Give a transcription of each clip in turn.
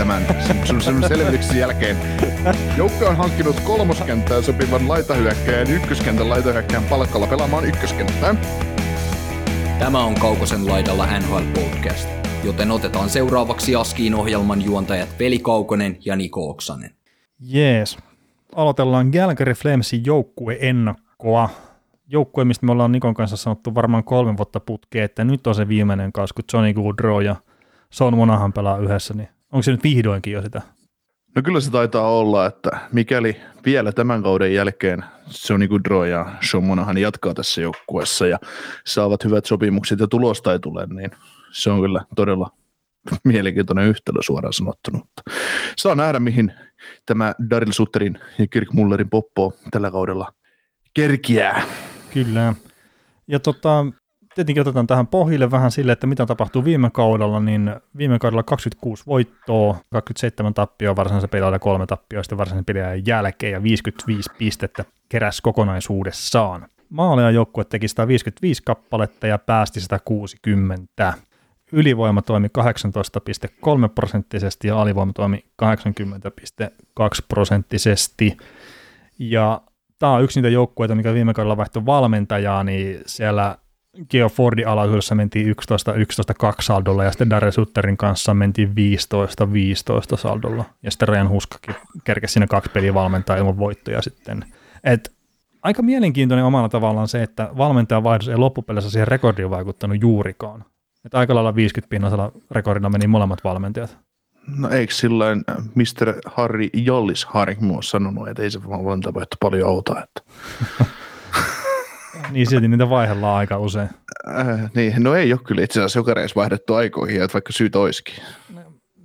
tämän sun selvityksen jälkeen. Joukko on hankkinut kolmoskenttään sopivan laitahyökkäjän ykköskentän laitahyökkäjän palkalla pelaamaan ykköskenttään. Tämä on Kaukosen laidalla NHL Podcast, joten otetaan seuraavaksi Askiin ohjelman juontajat Veli Kaukonen ja Niko Oksanen. Jees. Aloitellaan Galgary Flamesin joukkueennakkoa. Joukkue, mistä me ollaan Nikon kanssa sanottu varmaan kolme vuotta putkeen, että nyt on se viimeinen kausi, kun Johnny Goodrow ja Son Monahan pelaa yhdessä, niin onko se nyt vihdoinkin jo sitä? No kyllä se taitaa olla, että mikäli vielä tämän kauden jälkeen Sonny Goodrow ja Sean Monahan jatkaa tässä joukkueessa ja saavat hyvät sopimukset ja tulosta ei tule, niin se on kyllä todella mielenkiintoinen yhtälö suoraan sanottuna. Saa nähdä, mihin tämä Daryl Sutterin ja Kirk Mullerin poppo tällä kaudella kerkiää. Kyllä. Ja tota, tietenkin otetaan tähän pohjille vähän sille, että mitä tapahtuu viime kaudella, niin viime kaudella 26 voittoa, 27 tappioa varsinaisen pelaajan kolme tappioa sitten varsinaisen pelaajan jälkeen ja 55 pistettä keräs kokonaisuudessaan. Maaleja joukkue teki 155 kappaletta ja päästi 160. Ylivoima toimi 18,3 prosenttisesti ja alivoima toimi 80,2 prosenttisesti. Ja tämä on yksi niitä joukkueita, mikä viime kaudella vaihtoi valmentajaa, niin siellä Geo Fordin alaisuudessa mentiin 11, 11, 2 saldolla ja sitten Darren Sutterin kanssa mentiin 15, 15 saldolla. Ja sitten Ryan Huskakin kerkesi siinä kaksi peliä valmentaa ilman voittoja sitten. Et aika mielenkiintoinen omalla tavallaan se, että valmentajan vaihdos ei loppupeleissä siihen rekordiin vaikuttanut juurikaan. Että aika lailla 50 pinnasella rekordilla meni molemmat valmentajat. No eikö silloin Mr. Harry Jollis Harry ole sanonut, että ei se valmentaja paljon auta. Että. niin silti niitä vaihdellaan aika usein. Äh, niin, no ei ole kyllä itse asiassa joka reis vaihdettu aikoihin, että vaikka syyt olisikin.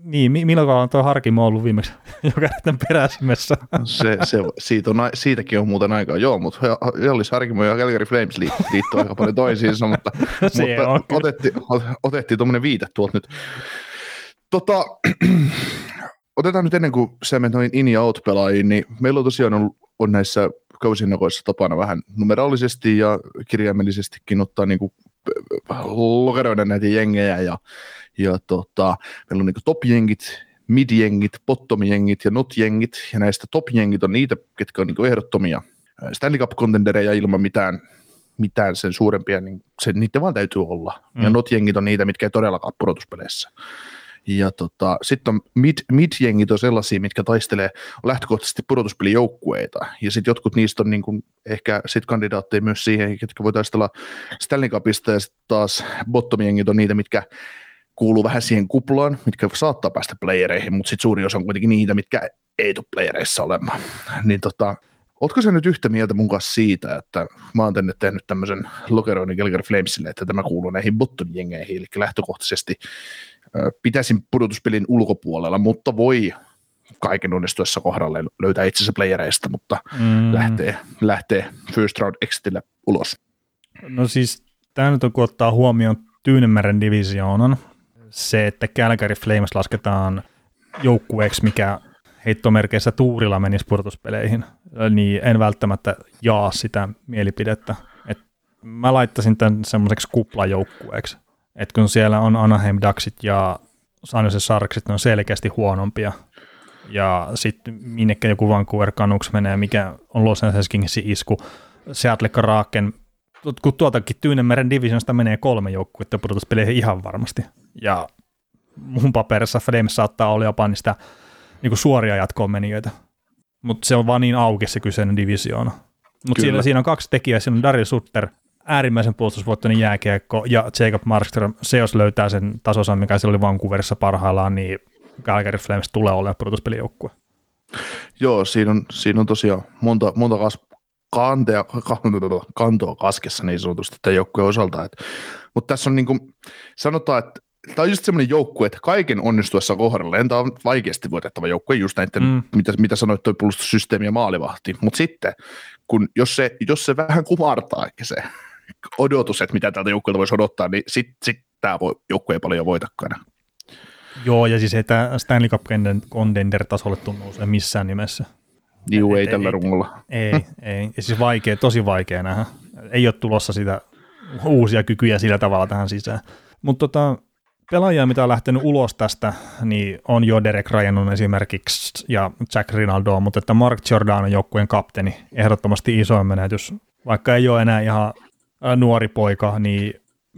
Niin, milloin on tuo Harkimo ollut viimeksi joka peräsimessä? Se, se, siitä on, siitäkin on muuten aikaa, joo, mutta Jallis Harkimo ja Calgary Flames liittyy aika paljon toisiinsa, mutta, mutta on otettiin, otettiin tuommoinen viite tuolta nyt. Tota, otetaan nyt ennen kuin se noin in ja out pelaajiin, niin meillä on tosiaan on, on näissä kausinakoissa tapana vähän numeraalisesti ja kirjaimellisestikin ottaa niin kuin, lokeroida näitä jengejä ja, ja tota, meillä on niin top-jengit, mid-jengit, bottom-jengit ja not-jengit, ja näistä top-jengit on niitä, ketkä on niin ehdottomia Stanley Cup-kontendereja ilman mitään, mitään sen suurempia, niin se, niiden vaan täytyy olla. Mm. Ja not-jengit on niitä, mitkä ei todellakaan pudotuspeleissä. Ja tota, sitten on mid, mid-jengit on sellaisia, mitkä taistelee lähtökohtaisesti pudotuspelijoukkueita. Ja sitten jotkut niistä on niin ehkä sit kandidaatteja myös siihen, ketkä voi taistella Stanley Cupista. Ja sitten taas bottom-jengit on niitä, mitkä kuuluu vähän siihen kuplaan, mitkä saattaa päästä playereihin, mutta sitten suuri osa on kuitenkin niitä, mitkä ei tule playereissa olemaan. Niin tota, Oletko sä nyt yhtä mieltä mun kanssa siitä, että mä oon tänne tehnyt tämmöisen lokeroinnin Calgary Flamesille, että tämä kuuluu näihin bottom-jengeihin, eli lähtökohtaisesti pitäisin pudotuspelin ulkopuolella, mutta voi kaiken onnistuessa kohdalle löytää itsensä playereista, mutta mm. lähtee, lähtee first round exitille ulos. No siis tämä nyt on kun ottaa huomioon Tyynemeren divisioonan, se, että Calgary Flames lasketaan joukkueeksi, mikä heittomerkeissä tuurilla menisi pudotuspeleihin, niin en välttämättä jaa sitä mielipidettä. Et mä laittaisin tämän semmoiseksi kuplajoukkueeksi. Et kun siellä on Anaheim Ducksit ja San Jose Sharksit, ne on selkeästi huonompia. Ja sitten minnekä joku Vancouver Canucks menee, mikä on Los Angeles Kingsin isku. Seattle Kraken, kun tuoltakin Tyynemeren divisionista menee kolme joukkuetta pudotuspeleihin ihan varmasti. Ja mun paperissa Flames saattaa olla jopa niistä niin suoria jatkoon menijöitä. Mutta se on vaan niin auki se kyseinen divisioona. Mutta siinä, siinä on kaksi tekijää, siinä on Daryl Sutter, äärimmäisen puolustusvoittoinen jääkiekko, ja Jacob Markström, se jos löytää sen tasosan, mikä se oli Vancouverissa parhaillaan, niin Calgary Flames tulee olemaan pudotuspelijoukkue. Joo, siinä on, siinä on tosiaan monta, monta kas, kantea, kantoa kaskessa niin sanotusti tämän joukkueen osalta. Mutta tässä on niin kuin, sanotaan, että tämä on just semmoinen joukkue, että kaiken onnistuessa kohdalla, tämä on vaikeasti voitettava joukkue, just näiden, mm. mitä, mitä sanoit, tuo puolustussysteemi ja maalivahti, mutta sitten, kun jos se, jos se vähän kumartaa, se odotus, että mitä tältä joukkueelta voisi odottaa, niin sitten sit tämä voi, joukkue ei paljon voitakaan. Joo, ja siis ei tämä Stanley Cup contender-tasolle tunnu se missään nimessä. Juu, ei, ei tällä rungolla. Ei, ei. Ja siis vaikea, tosi vaikea nähdä. Ei ole tulossa sitä uusia kykyjä sillä tavalla tähän sisään. Mutta tota, pelaajia, mitä on lähtenyt ulos tästä, niin on jo Derek Ryan esimerkiksi ja Jack Rinaldo, mutta että Mark Jordan on joukkueen kapteeni, ehdottomasti isoin menetys. Vaikka ei ole enää ihan nuori poika, niin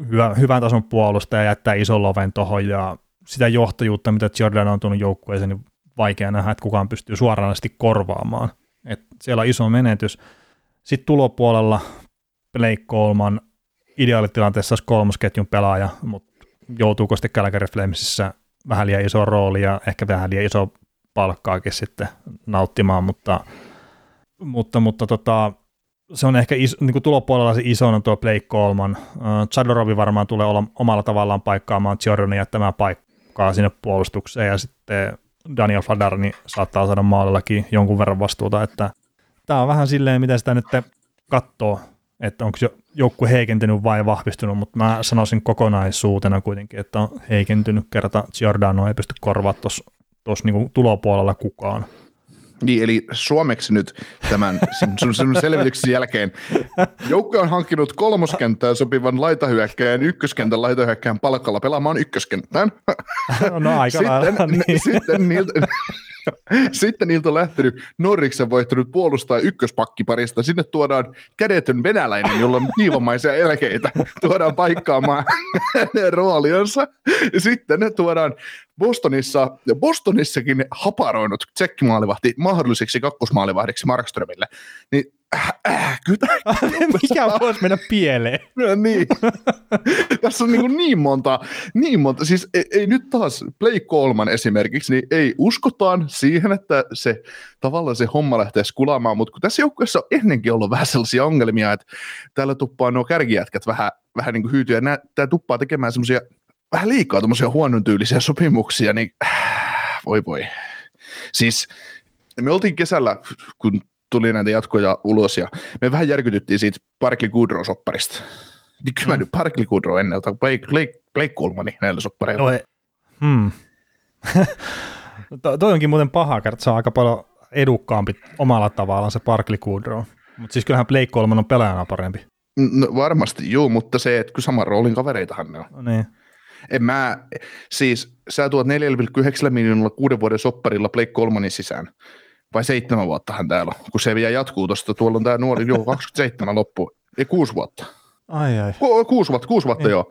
hyvä, hyvän tason puolustaja jättää ison loven tuohon ja sitä johtajuutta, mitä Jordan on tullut joukkueeseen, niin vaikea nähdä, että kukaan pystyy suoranaisesti korvaamaan. Et siellä on iso menetys. Sitten tulopuolella Blake Coleman ideaalitilanteessa olisi kolmosketjun pelaaja, mutta joutuuko sitten Calgary Flamesissa vähän liian iso rooli ja ehkä vähän liian iso palkkaakin sitten nauttimaan, mutta, mutta, mutta tota, se on ehkä is, niin kuin tulopuolella se iso on tuo Blake Coleman. Uh, Chadorovi varmaan tulee olla omalla tavallaan paikkaamaan Jordanin jättämään paikkaa sinne puolustukseen ja sitten Daniel Fladar niin saattaa saada maalillakin jonkun verran vastuuta, että tämä on vähän silleen, miten sitä nyt katsoo, että onko jo joukku heikentynyt vai vahvistunut, mutta mä sanoisin kokonaisuutena kuitenkin, että on heikentynyt kerta Giordano ei pysty korvaamaan tuossa niinku tulopuolella kukaan. Niin, eli suomeksi nyt tämän sun selvityksen jälkeen. Joukko on hankkinut kolmoskenttään sopivan laitahyökkäjän ykköskentän laitahyökkäjän palkalla pelaamaan ykköskenttään. No aika sitten, lailla, niin. sitten niiltä, sitten niiltä on lähtenyt Norriksen voittanut puolustaa ykköspakkiparista. Sinne tuodaan kädetön venäläinen, jolla on kiivamaisia elkeitä. Tuodaan paikkaamaan roolionsa. Sitten ne tuodaan Bostonissa, Bostonissakin haparoinut tsekkimaalivahti mahdolliseksi kakkosmaalivahdiksi Markströmille. Niin äh, äh, kyllä, Mikä voisi mennä pieleen? No, niin. Tässä on niin, niin monta, niin monta. Siis ei, ei nyt taas Play Coleman esimerkiksi, niin ei uskotaan siihen, että se tavallaan se homma lähtee skulaamaan, mutta kun tässä joukkueessa on ennenkin ollut vähän sellaisia ongelmia, että täällä tuppaa nuo kärkijätkät vähän, vähän niin kuin hyytyä, ja tämä tuppaa tekemään semmoisia vähän liikaa tuommoisia huonon tyylisiä sopimuksia, niin äh, voi voi. Siis me oltiin kesällä, kun tuli näitä jatkoja ulos, ja me vähän järkytyttiin siitä Parkli Goodrow-sopparista. Niin kyllä mm. nyt Parkli Goodrow ennen, tai Blake, Blake, Blake Coolmani näillä soppareilla. No, hmm. to, toi onkin muuten paha, että se on aika paljon edukkaampi omalla tavallaan se Parkli Goodrow. Mutta siis kyllähän Blake Coleman on pelaajana parempi. No varmasti, joo, mutta se, että kun saman roolin kavereitahan ne on. No niin. En mä, siis sä tuot 4,9 miljoonalla kuuden vuoden sopparilla Blake Colmanin sisään. Vai seitsemän vuottahan täällä on, kun se vielä jatkuu tuosta. Tuolla on tämä nuori, joo, 27 loppu. Ei, kuusi vuotta. Ai ai. Ku, kuusi vuotta, kuusi vuotta, niin. joo.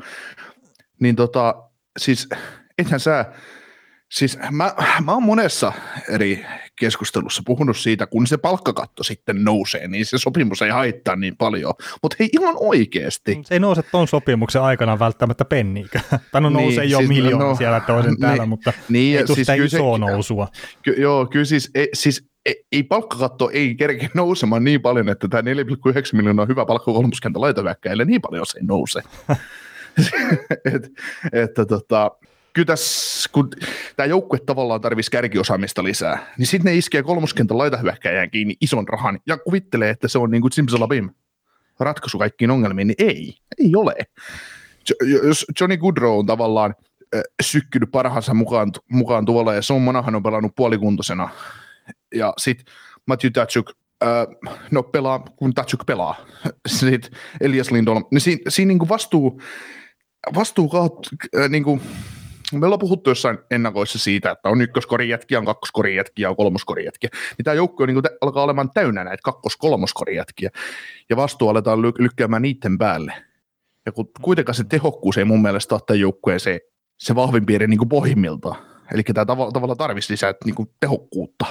Niin tota, siis ethän sä, siis mä, mä oon monessa eri keskustelussa puhunut siitä, kun se palkkakatto sitten nousee, niin se sopimus ei haittaa niin paljon. Mutta hei, ihan oikeasti. Se ei nouse tuon sopimuksen aikana välttämättä penniikään. Tai no nousee niin, jo siis, miljoona no, siellä toisen niin, täällä, mutta niin, ei tule siis sitä isoa nousua. Ky, joo, kyllä siis, ei, siis ei, palkkakatto ei kerke nousemaan niin paljon, että tämä 4,9 miljoonaa on hyvä palkka kolmoskenttä laitaväkkäille, niin paljon se ei nouse. et, että tota, kyllä tässä, kun tämä joukkue tavallaan tarvitsisi kärkiosaamista lisää, niin sitten ne iskee kolmoskentän laitahyökkäjään kiinni ison rahan ja kuvittelee, että se on niin kuin Simsalabim ratkaisu kaikkiin ongelmiin, niin ei, ei ole. Jos Johnny Goodrow on tavallaan äh, sykkynyt parhaansa mukaan, mukaan tuolla ja Son Monahan on pelannut puolikuntoisena ja sitten Matthew Tatchuk äh, no pelaa, kun Tatchuk pelaa. Sitten Elias Lindholm, niin siinä, siinä niin kuin vastuu, vastuu äh, niin kuin, me ollaan puhuttu jossain ennakoissa siitä, että on ykköskorin jätkiä, on kakkoskorin jätkiä, on kolmoskorin jätkiä. Niin tämä joukko niin alkaa olemaan täynnä näitä kakkos-kolmoskorin jätkiä. Ja vastuu aletaan ly- lykkäämään niiden päälle. Ja kun kuitenkaan se tehokkuus ei mun mielestä ole tämän joukkueen se, se vahvin piirre niin pohjimmilta. Eli tämä tav- tavallaan tarvitsisi lisää niin tehokkuutta.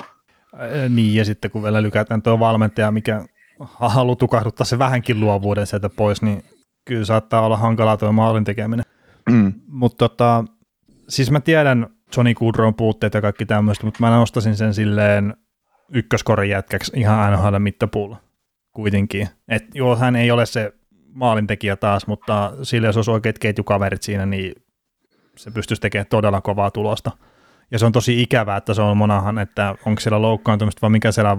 Niin, ja sitten kun vielä lykätään tuo valmentaja, mikä haluaa tukahduttaa se vähänkin luovuuden sieltä pois, niin kyllä saattaa olla hankalaa tuo maalin tekeminen. Mm. Mutta tota, siis mä tiedän Johnny Goodrown puutteet ja kaikki tämmöistä, mutta mä nostaisin sen silleen ykköskorin jätkäksi ihan NHL mittapuulla kuitenkin. Et joo, hän ei ole se maalintekijä taas, mutta sille jos olisi oikeat ketjukaverit siinä, niin se pystyisi tekemään todella kovaa tulosta. Ja se on tosi ikävää, että se on monahan, että onko siellä loukkaantumista vai mikä siellä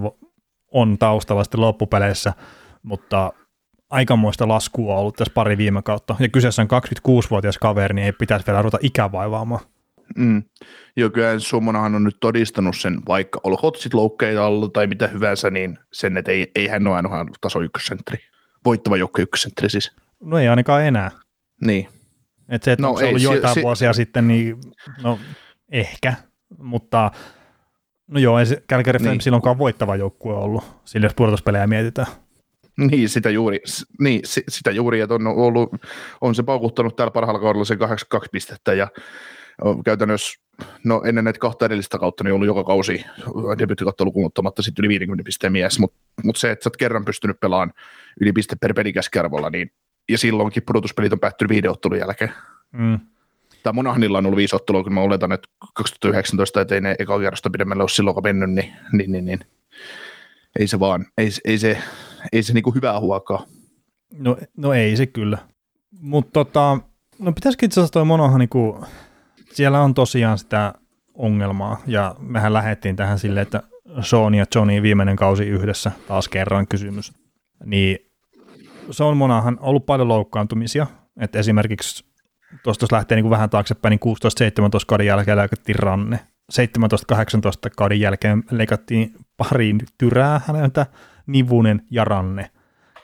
on taustalla sitten loppupeleissä, mutta aikamoista laskua on ollut tässä pari viime kautta. Ja kyseessä on 26-vuotias kaveri, niin ei pitäisi vielä ruveta ikävaivaamaan. Mm. Joo, kyllä Suomonahan on nyt todistanut sen, vaikka olkoot sit loukkeita ollut tai mitä hyvänsä, niin sen, että ei, ei hän ole ainoastaan taso ykkössentteri. Voittava joukko ykkössentteri siis. No ei ainakaan enää. Niin. Et se, että no, onko se ollut ei, joitain si- vuosia si- sitten, niin no ehkä, mutta no joo, ei se Calgary niin. silloinkaan voittava joukkue ollut, sillä jos pudotuspelejä mietitään. Niin, sitä juuri, niin, sitä juuri että on, ollut, on se paukuttanut täällä parhaalla kaudella se 82 pistettä ja käytännössä, no ennen näitä kahta edellistä kautta, niin ollut joka kausi debyttikautta lukuun ottamatta sitten yli 50 pisteen mies, mutta mut se, että sä oot kerran pystynyt pelaamaan yli piste per niin ja silloinkin pudotuspelit on päättynyt viiden ottelun jälkeen. Mm. Tai Monahanilla on ollut viisi ottelua, kun mä oletan, että 2019, ettei ne eka kerrosta pidemmälle ole silloin mennyt, niin, niin, niin, niin, ei se vaan, ei, ei se, ei se niinku hyvää huokaa. No, no ei se kyllä. Mutta tota, no pitäisikö itse asiassa toi Monohan niinku, siellä on tosiaan sitä ongelmaa, ja mehän lähdettiin tähän silleen, että Sean ja Johnny viimeinen kausi yhdessä, taas kerran kysymys. Niin Monahan on ollut paljon loukkaantumisia, että esimerkiksi tuosta jos lähtee niin vähän taaksepäin, niin 16-17 kauden jälkeen leikattiin ranne. 17-18 kauden jälkeen leikattiin pari tyrää häneltä, Nivunen ja Ranne. 18-19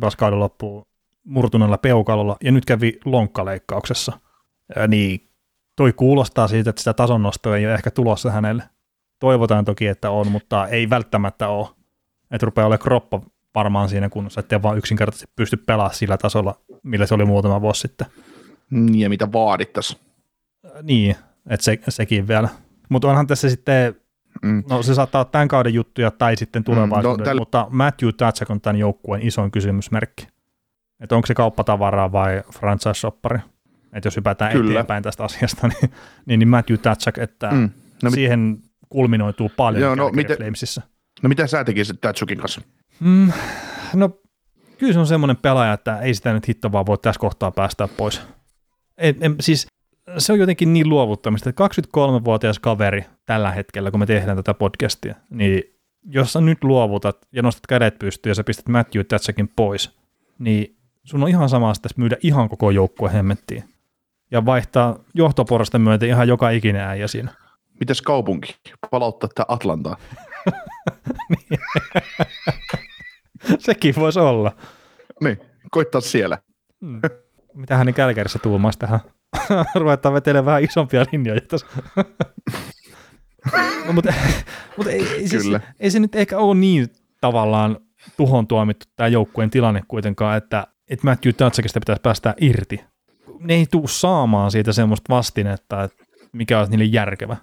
taas kauden loppuun murtuneella peukalolla ja nyt kävi lonkkaleikkauksessa. Ja niin toi kuulostaa siitä, että sitä tason nostoa ei ole ehkä tulossa hänelle. Toivotaan toki, että on, mutta ei välttämättä ole. Että rupeaa olemaan kroppa varmaan siinä kunnossa, ettei vaan yksinkertaisesti pysty pelaamaan sillä tasolla, millä se oli muutama vuosi sitten. Niin, ja mitä vaadittaisiin. Niin, että se, sekin vielä. Mutta onhan tässä sitten, mm. no se saattaa olla tämän kauden juttuja tai sitten tulevaisuuden, mm, no, täl... mutta Matthew Tatsak on tämän joukkueen isoin kysymysmerkki. Että onko se kauppatavaraa vai franchise-shoppari? Että jos hypätään Kyllä. eteenpäin tästä asiasta, niin, niin, niin Matthew Tatsak, että mm. no, siihen mit... kulminoituu paljon Joo, no, miten, Flamesissa. No mitä sä tekisit Tatsukin kanssa? Mm, no kyllä se on semmoinen pelaaja, että ei sitä nyt hitto vaan voi tässä kohtaa päästä pois. En, en, siis se on jotenkin niin luovuttamista, että 23-vuotias kaveri tällä hetkellä, kun me tehdään tätä podcastia, niin jos sä nyt luovutat ja nostat kädet pystyyn ja sä pistät Matthew Tatsakin pois, niin sun on ihan sama että myydä ihan koko joukkue hemmettiin ja vaihtaa johtoporrasta myöten ihan joka ikinen äijä siinä. Mitäs kaupunki? Palauttaa tämä Atlantaa. Sekin voisi olla. Niin, koittaa siellä. Hmm. Mitähän ne Kälkärissä tuumaisi tähän? Ruvetaan vetelemään vähän isompia linjoja tässä. no, mutta mutta ei, ei, siis, ei se nyt ehkä ole niin tavallaan tuhon tuomittu tämä joukkueen tilanne kuitenkaan, että, että Matthew Tatsakista pitäisi päästä irti. Ne ei tule saamaan siitä semmoista vastinetta, että mikä olisi niille järkevä.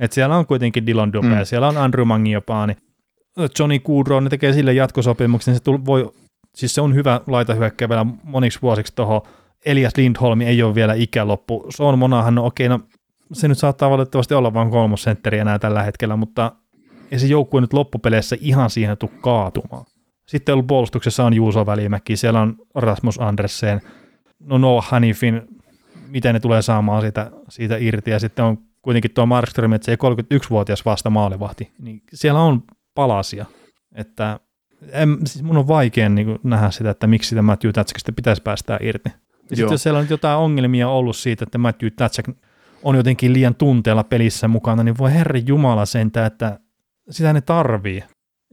Et siellä on kuitenkin Dylan Dupe, mm. siellä on Andrew Mangiopaani, Johnny Goodrow, ne tekee sille jatkosopimuksen, niin se tull, voi, siis se on hyvä laita hyökkää vielä moniksi vuosiksi tuohon. Elias Lindholm ei ole vielä ikäloppu. Se on monahan, no okei, no se nyt saattaa valitettavasti olla vain kolmosentteri enää tällä hetkellä, mutta ei se joukkue nyt loppupeleissä ihan siihen tule kaatumaan. Sitten ollut puolustuksessa on Juuso Välimäki, siellä on Rasmus Andersen, no Noah Hanifin, miten ne tulee saamaan siitä, siitä irti, ja sitten on kuitenkin tuo Markström, että se ei 31-vuotias vasta maalivahti, niin siellä on palasia, että en, siis mun on vaikea niin nähdä sitä, että miksi sitä Matthew Tatskista pitäisi päästää irti. Ja sitten jos siellä on jotain ongelmia ollut siitä, että Matthew Tatsak on jotenkin liian tunteella pelissä mukana, niin voi herra Jumala sentä, että sitä ne tarvii.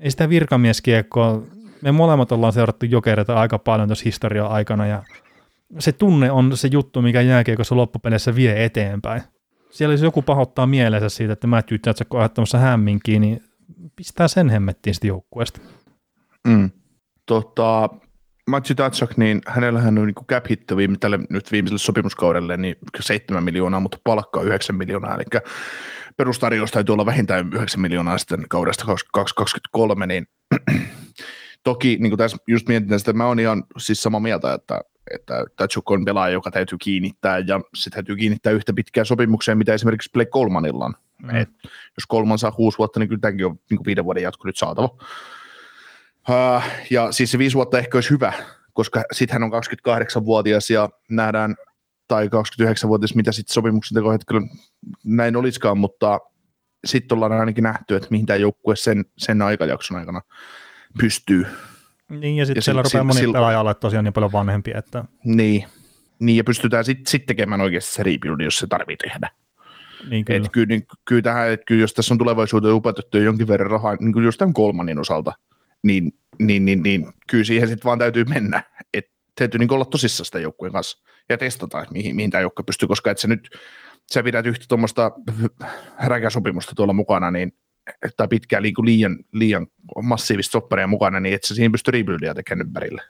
Ei sitä virkamieskiekkoa, me molemmat ollaan seurattu jokereita aika paljon tuossa historian aikana ja se tunne on se juttu, mikä jääkiekossa loppupeleissä vie eteenpäin. Siellä jos joku pahoittaa mielensä siitä, että Matthew Tatsak on aiheuttamassa hämminkiä, niin pistää sen hemmettiin sitten joukkueesta. Mm. Tota, Matsi Tatsak, niin hänellähän on niin cap hit viime, tälle nyt viimeiselle sopimuskaudelle niin 7 miljoonaa, mutta palkkaa 9 miljoonaa, eli perustarjous täytyy olla vähintään 9 miljoonaa sitten kaudesta 2023, niin toki niin kuin tässä just mietin että mä oon ihan siis samaa mieltä, että, että Tatsuk on pelaaja, joka täytyy kiinnittää, ja se täytyy kiinnittää yhtä pitkään sopimukseen, mitä esimerkiksi Blake Colmanilla on. Mm. Et jos kolman saa kuusi vuotta, niin kyllä tämänkin on niin viiden vuoden jatko nyt saatava. Uh, ja siis se viisi vuotta ehkä olisi hyvä, koska sitten hän on 28-vuotias ja nähdään tai 29-vuotias, mitä sitten sopimuksen tekohetkellä näin olisikaan, mutta sitten ollaan ainakin nähty, että mihin tämä joukkue sen, sen aikajakson aikana pystyy. Niin, ja sitten siellä rupeaa moni pelaaja tosiaan niin paljon vanhempia. Että... Niin, niin ja pystytään sitten sit tekemään oikeasti se rebuild, jos se tarvitsee tehdä. Niin kyllä. Et kyllä, niin, kyllä, tähän, että kyllä jos tässä on tulevaisuuteen upetettu jonkin verran rahaa, niin kuin just tämän kolmannen osalta, niin, niin, niin, niin kyllä siihen sitten vaan täytyy mennä. Et täytyy niin olla tosissaan sitä joukkueen kanssa ja testata, että mihin, mihin tämä joukkue pystyy, koska et se nyt, sä pidät yhtä tuommoista räkäsopimusta tuolla mukana, niin tai pitkään liiku liian, liian massiivista sopparia mukana, niin et sä siihen pysty rebuildia tekemään ympärille.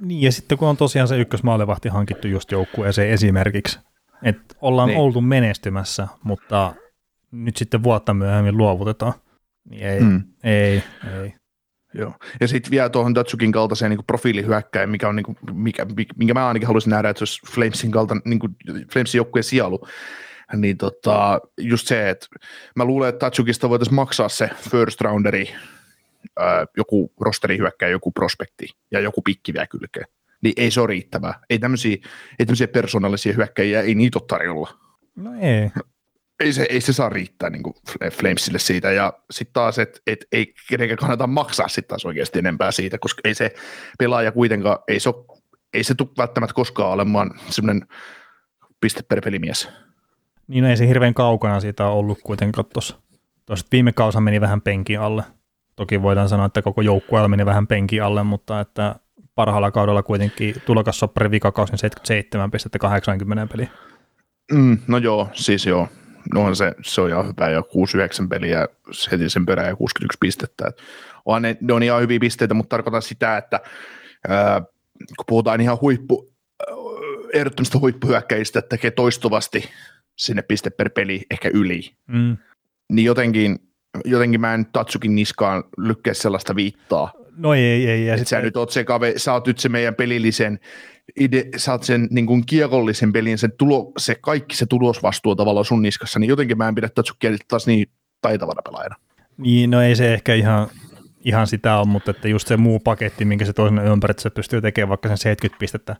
Niin, ja sitten kun on tosiaan se ykkösmaalevahti hankittu just joukkueeseen esimerkiksi, että ollaan niin. oltu menestymässä, mutta nyt sitten vuotta myöhemmin luovutetaan, niin ei, mm. ei, ei. Joo. Ja sitten vielä tuohon Datsukin kaltaiseen niin profiilihyökkäin, mikä on, niin kuin, mikä, minkä mä ainakin haluaisin nähdä, että se olisi Flamesin, kalta, niin kuin Flamesin joukkueen sielu, niin tota, just se, että mä luulen, että Tatsukista voitaisiin maksaa se first rounderi, ää, joku rosterihyökkäjä, joku prospekti ja joku pikki vielä kylkeen. Niin ei se ole riittävää. Ei tämmöisiä, ei tämmöisiä persoonallisia hyökkäjiä, ei niitä ole tarjolla. No ei. Ei se, ei se saa riittää niin Flamesille siitä, ja sitten taas, että et ei kenenkään kannata maksaa sitten taas oikeasti enempää siitä, koska ei se pelaaja kuitenkaan, ei se, ole, ei se tule välttämättä koskaan olemaan semmoinen piste per pelimies. Niin no ei se hirveän kaukana siitä ole ollut kuitenkaan tuossa. Tuossa viime kausa meni vähän penkin alle. Toki voidaan sanoa, että koko joukkue meni vähän penkin alle, mutta että parhaalla kaudella kuitenkin tulokassoppari vikakausin 77 pistettä 80 peliä. Mm, no joo, siis joo. No se, se on ihan hyvä jo 6-9 peliä heti sen perään ja 61 pistettä. onhan ne, ne on ihan hyviä pisteitä, mutta tarkoitan sitä, että ää, kun puhutaan ihan huippu, ehdottomista huippuhyökkäistä, että tekee toistuvasti sinne piste per peli ehkä yli, mm. niin jotenkin, jotenkin mä en Tatsukin niskaan lykkää sellaista viittaa. No ei, ei. ei. Että sä nyt oot se, kave, sä oot nyt se meidän pelillisen, ide, oot sen niin kuin kiekollisen pelin, sen tulo, se kaikki se tulosvastuu tavallaan sun niskassa, niin jotenkin mä en pidä Tatsukia taas niin taitavana pelaajana. Niin, no ei se ehkä ihan, ihan sitä ole, mutta että just se muu paketti, minkä se toisen ympäri, että se pystyy tekemään vaikka sen 70 pistettä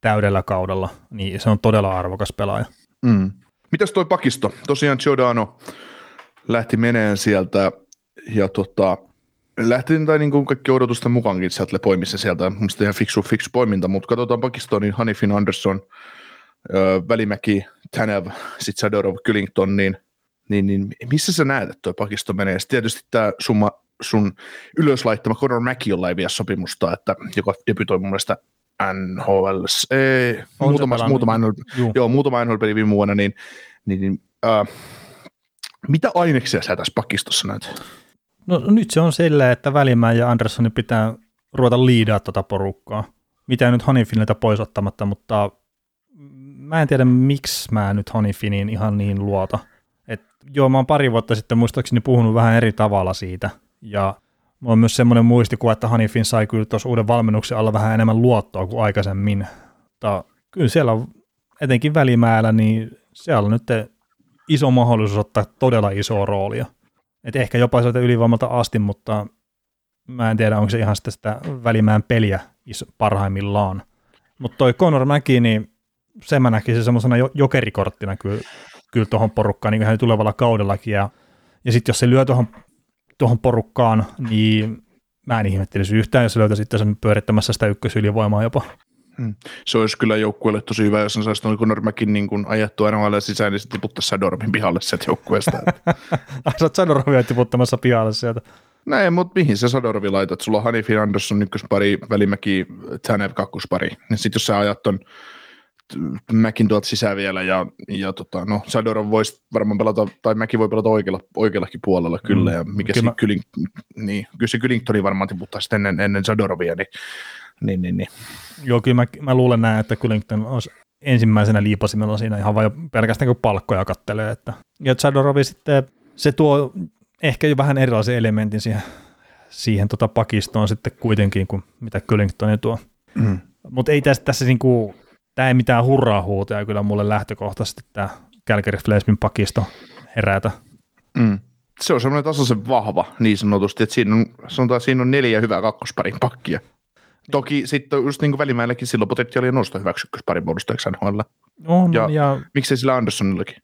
täydellä kaudella, niin se on todella arvokas pelaaja. Mm. Mitäs toi pakisto? Tosiaan Giordano lähti meneen sieltä ja tota, lähti tai niin kuin kaikki odotusten mukaankin sieltä poimissa sieltä. Mielestäni ihan fiksu, fiksu poiminta, mutta katsotaan Pakistanin Hanifin Anderson, ö, Välimäki, Tanev, sitten Sadorov, Kyllington, niin, niin, niin, missä sä näet, että toi Pakisto menee? Sitten tietysti tämä summa, sun ylös laittama Conor Mäki, jolla ei vie sopimusta, että, joka debytoi mun mielestä NHL, ei, muutama, muutama, NHL, joo, muutama NHL-peli viime vuonna, niin, niin, niin äh, mitä aineksia sä tässä pakistossa näet? No nyt se on sillä, että Välimäen ja Anderssonin pitää ruveta liidaa tuota porukkaa. Mitä nyt Honifinilta pois ottamatta, mutta mä en tiedä, miksi mä nyt Honifiniin ihan niin luota. Et joo, mä oon pari vuotta sitten muistaakseni puhunut vähän eri tavalla siitä, ja Mulla on myös semmoinen muistikuva, että Hanifin sai kyllä tuossa uuden valmennuksen alla vähän enemmän luottoa kuin aikaisemmin. Mutta kyllä siellä on, etenkin välimäällä, niin siellä on nyt iso mahdollisuus ottaa todella isoa roolia. Et ehkä jopa sieltä ylivoimalta asti, mutta mä en tiedä, onko se ihan sitä, sitä välimään peliä parhaimmillaan. Mutta toi Conor Mäki, niin se mä näkisin semmoisena jokerikorttina kyllä, kyllä tuohon porukkaan niin hän tulevalla kaudellakin. Ja, ja sitten jos se lyö tuohon tuohon porukkaan, niin mä en ihmettelisi yhtään, jos löytäisi sitten sen pyörittämässä sitä ykkösylivoimaa jopa. Hmm. Se olisi kyllä joukkueelle tosi hyvä, jos saisi noin Normäkin niin kuin ajettua NHL sisään, niin sitten tiputtaisi Sadorbin pihalle sieltä joukkueesta. Sä oot Sadorbia tiputtamassa pihalle sieltä. Näin, mutta mihin se Sadorvi laitat? Sulla on Hanifin Andersson ykköspari, Välimäki, Tanev kakkospari. Ja sitten jos sä ajat ton Mäkin tuolta sisään vielä, ja, ja tota, no, Sadorov voisi varmaan pelata, tai Mäki voi pelata oikealla, oikeallakin puolella kyllä, mm. ja mikä kyllä, mä... Kyling, niin, kyllä se Kyllingtoni varmaan tiputtaa sitten ennen, ennen Sadorovia, niin, niin, niin, niin. Joo, kyllä mä, mä luulen näin, että Kyllington olisi ensimmäisenä liipasimella siinä ihan vain pelkästään kun palkkoja kattelee, että, ja Sadorovi sitten, se tuo ehkä jo vähän erilaisen elementin siihen, siihen tota pakistoon sitten kuitenkin, kuin mitä Kyllingtoni tuo. Mm. Mutta ei tässä, tässä niinku, tämä ei mitään hurraa huutoja kyllä mulle lähtökohtaisesti tämä Calgary Flamesin pakisto herätä. Mm. Se on semmoinen tasaisen vahva niin sanotusti, että siinä on, sanotaan, siinä on neljä hyvää kakkosparin pakkia. Toki sitten just niin kuin välimäelläkin silloin potentiaalia nosto hyväksi ykkösparin puolustajaksi NHL. On, Ja- ja, ja Miksei sillä Anderssonillakin?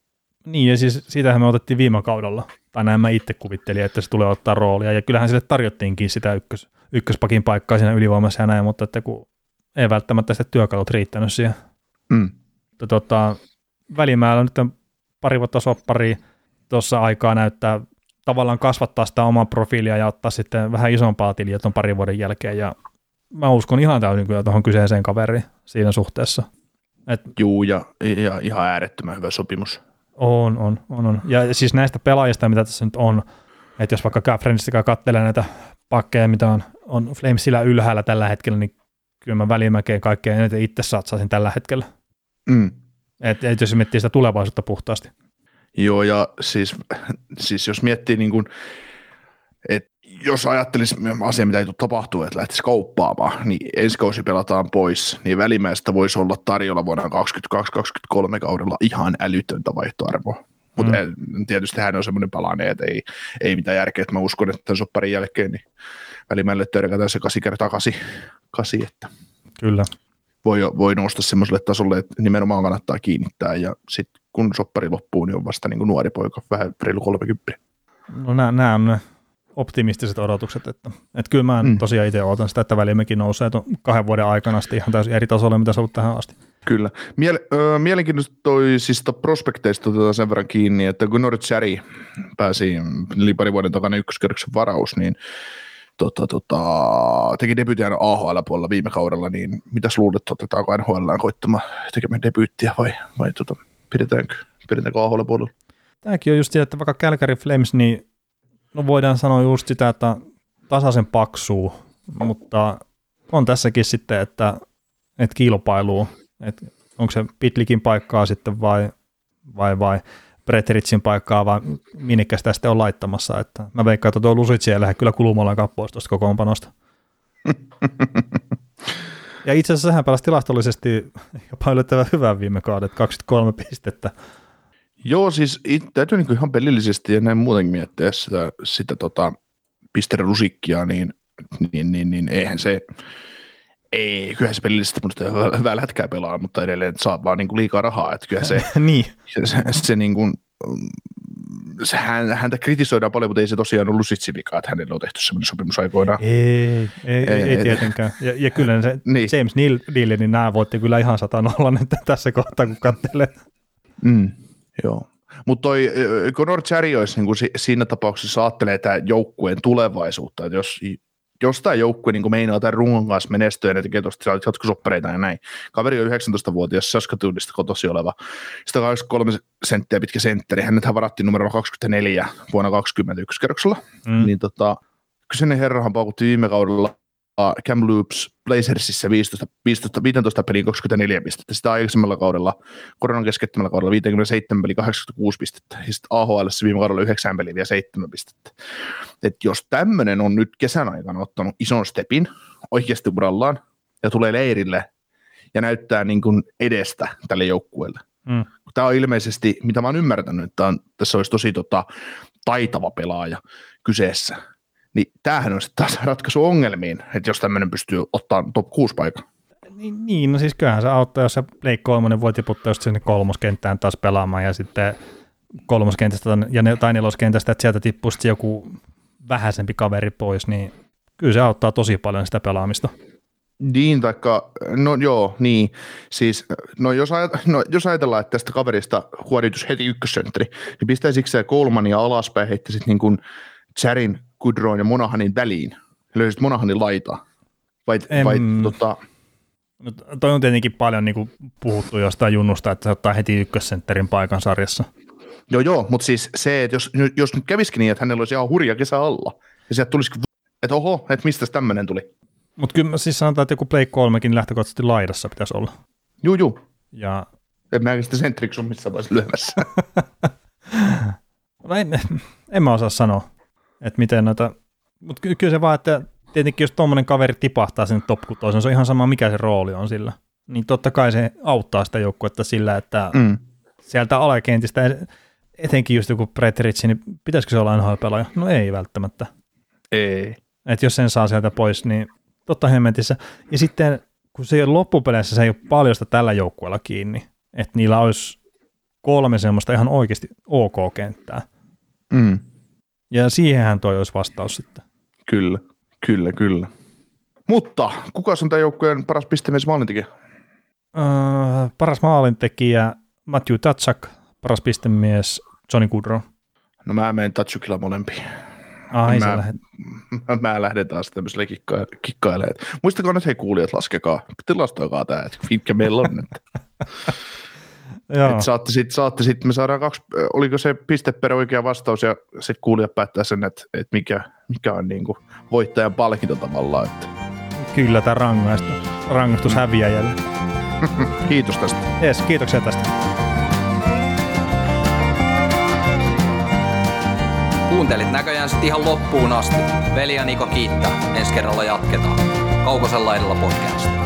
Niin, ja siis siitähän me otettiin viime kaudella, tai näin mä itse kuvittelin, että se tulee ottaa roolia, ja kyllähän sille tarjottiinkin sitä ykkös, ykköspakin paikkaa siinä ylivoimassa ja näin, mutta että kun ei välttämättä sitä työkalut riittänyt siihen. Mm. Mutta tota, välimäärä nyt on pari vuotta soppari tuossa aikaa näyttää tavallaan kasvattaa sitä omaa profiilia ja ottaa sitten vähän isompaa tiliä tuon parin vuoden jälkeen, ja mä uskon ihan täysin kyllä tuohon kyseiseen kaveriin siinä suhteessa. Juu, ja, ja ihan äärettömän hyvä sopimus. On, on, on, on. Ja siis näistä pelaajista, mitä tässä nyt on, että jos vaikka Gafrenista katselee näitä pakkeja, mitä on, on Flamesillä ylhäällä tällä hetkellä, niin kyllä mä välimäkeen kaikkein eniten itse satsaisin tällä hetkellä. Mm. Että et jos miettii sitä tulevaisuutta puhtaasti. Joo, ja siis, siis jos miettii niin kuin, että jos ajattelisi asia, mitä ei tule tapahtuu, että lähtisi kauppaamaan, niin ensi kausi pelataan pois, niin välimäistä voisi olla tarjolla vuonna 2022-2023 kaudella ihan älytöntä vaihtoarvoa. Mutta mm. tietysti hän on semmoinen palainen, että ei, ei mitään järkeä, että mä uskon, että tämän sopparin jälkeen niin välimäelle törkätään se 8 kertaa 8, 8 että Kyllä. voi, voi nousta semmoiselle tasolle, että nimenomaan kannattaa kiinnittää ja sitten kun soppari loppuu, niin on vasta niin kuin nuori poika, vähän reilu 30. No nämä, nämä on ne optimistiset odotukset, että, että kyllä mä Mm. tosiaan itse odotan sitä, että välimäkin nousee tuon kahden vuoden aikana sitten ihan täysin eri tasolle, mitä se on ollut tähän asti. Kyllä. Miele- ö, mielenkiintoisista prospekteista otetaan sen verran kiinni, että kun Norwich Cherry pääsi yli pari vuoden takana ykköskerroksen varaus, niin tota, tota, teki debyytiä AHL-puolella viime kaudella, niin mitäs luulet, otetaanko NHL koittamaan tekemään debyyttiä vai, vai tota, pidetäänkö, pidetäänkö AHL-puolella? Tämäkin on just sitä, että vaikka Calgary Flames, niin no voidaan sanoa just sitä, että tasaisen paksuu, mutta on tässäkin sitten, että, että kilpailuu, että onko se Pitlikin paikkaa sitten vai, vai, vai Bretteritsin paikkaa vai minnekä sitä sitten on laittamassa, että mä veikkaan, että tuo Lusitsi ei lähde kyllä kulumallaan pois tuosta kokoonpanosta. Ja itse asiassa hän pelasi tilastollisesti jopa yllättävän hyvän viime kaudet, 23 pistettä. Joo, siis it, täytyy niin ihan pelillisesti ja näin muutenkin miettiä sitä, sitä tota, pisterusikkia, niin, niin, niin, niin eihän se, ei, kyllä se pelillisesti minusta hyvää, lätkää pelaa, mutta edelleen saa vaan niin kuin liikaa rahaa, että kyllä se, niin, se, se, se niin kuin, se, hän, häntä kritisoidaan paljon, mutta ei se tosiaan ollut Lusitsin vika, että hänelle on tehty sellainen sopimus aikoinaan. Ei, ei, ei, Ei, ei tietenkään. Ja, ja kyllä se Niin. James Neal, Neal, niin nämä voitti kyllä ihan satan olla nyt tässä kohtaa, kun katselee. Mm, joo. Mutta toi Conor Cherry olisi niin si, siinä tapauksessa ajattelee tämä joukkueen tulevaisuutta, että jos, jos tämä joukkue niin meinaa tämän rungon kanssa menestyä ja ne tekee tuosta jatkosoppareita ja näin. Kaveri on 19-vuotias Saskatoonista kotosi oleva 123 senttiä pitkä sentteri. Hänethän varattiin numero 24 vuonna 21 kerroksella. Mm. Niin tota, kyseinen herrahan paukutti viime kaudella uh, Cam Loops Blazersissa 15, 15, 15 peliin 24 pistettä. Sitä aikaisemmalla kaudella, koronan keskeyttämällä kaudella 57 peliin 86 pistettä. Ja sitten AHL viime kaudella 9 peliin vielä 7 pistettä. Et jos tämmöinen on nyt kesän aikana ottanut ison stepin oikeasti urallaan ja tulee leirille ja näyttää niin kuin edestä tälle joukkueelle. Mm. Tämä on ilmeisesti, mitä mä oon ymmärtänyt, että on, tässä olisi tosi tota, taitava pelaaja kyseessä. Niin tämähän on sitten taas ratkaisu ongelmiin, että jos tämmöinen pystyy ottaa top 6 paikan. Niin, niin, no siis kyllähän se auttaa, jos se Blake kolmonen voi tiputtaa just sinne kolmoskenttään taas pelaamaan ja sitten kolmoskentästä ja ne, tai neloskentästä, että sieltä tippuu sitten joku vähäisempi kaveri pois, niin kyllä se auttaa tosi paljon sitä pelaamista. Niin, taikka, no joo, niin, siis, no jos, ajat, no jos ajatellaan, että tästä kaverista huoritus heti ykkössentteri, niin pistäisikö se Kolmania alaspäin, heittäisit niin kuin Charin, Kudroin ja Monahanin väliin, löysit Monahanin laitaa, vai, Em- vai tota, No, toi on tietenkin paljon niin kuin puhuttu jostain junnusta, että se ottaa heti ykkössentterin paikan sarjassa. joo joo, mutta siis se, että jos, jos nyt kävisikin niin, että hänellä olisi ihan hurja kesä alla, ja sieltä tulisikin, että oho, että mistä tämmöinen tuli. Mutta kyllä mä siis sanotaan, että joku Blake kolmekin lähtökohtaisesti laidassa pitäisi olla. Juu, juu, Ja en mä sitä sentriksi ole missään vaiheessa lyömässä. no en, en mä osaa sanoa, että miten noita, mutta ky- kyllä se vaan, että tietenkin jos tuommoinen kaveri tipahtaa sinne top 6, se on ihan sama mikä se rooli on sillä. Niin totta kai se auttaa sitä joukkuetta sillä, että mm. sieltä alakentistä, etenkin just joku Pretteritsi, niin pitäisikö se olla NHL-pelaaja? No ei välttämättä. Ei. Että jos sen saa sieltä pois, niin totta hemmetissä. Ja sitten kun se ei ole loppupeleissä, se ei ole paljon sitä tällä joukkueella kiinni. että niillä olisi kolme semmoista ihan oikeasti ok-kenttää. Mm. Ja siihenhän toi olisi vastaus sitten. Kyllä, kyllä, kyllä. Mutta kuka on tämän joukkueen paras pistemies maalintekijä? Öö, paras maalintekijä Matthew Tatsak, paras pistemies Johnny Goodrow. No mä menen Tatsukilla molempiin. Ai, mä, lähdet. mä, mä lähden taas tämmöiselle kikka- kikkailemaan. Muistakaa nyt hei kuulijat, laskekaa, tilastoikaa tämä, että mitkä meillä on. Että. Joo. Et saatte sitten, saatte sit, me saadaan kaksi, oliko se piste per oikea vastaus ja sitten kuulijat päättää sen, että, että mikä, mikä on niinku voittajan palkinto tavallaan. Että. Kyllä tämä rangaistus, rangaistus häviäjälle. Kiitos tästä. Yes, kiitoksia tästä. Kuuntelit näköjään sitten ihan loppuun asti. Veli ja Niko kiittää. Ensi kerralla jatketaan. Kaukosen laidalla podcast.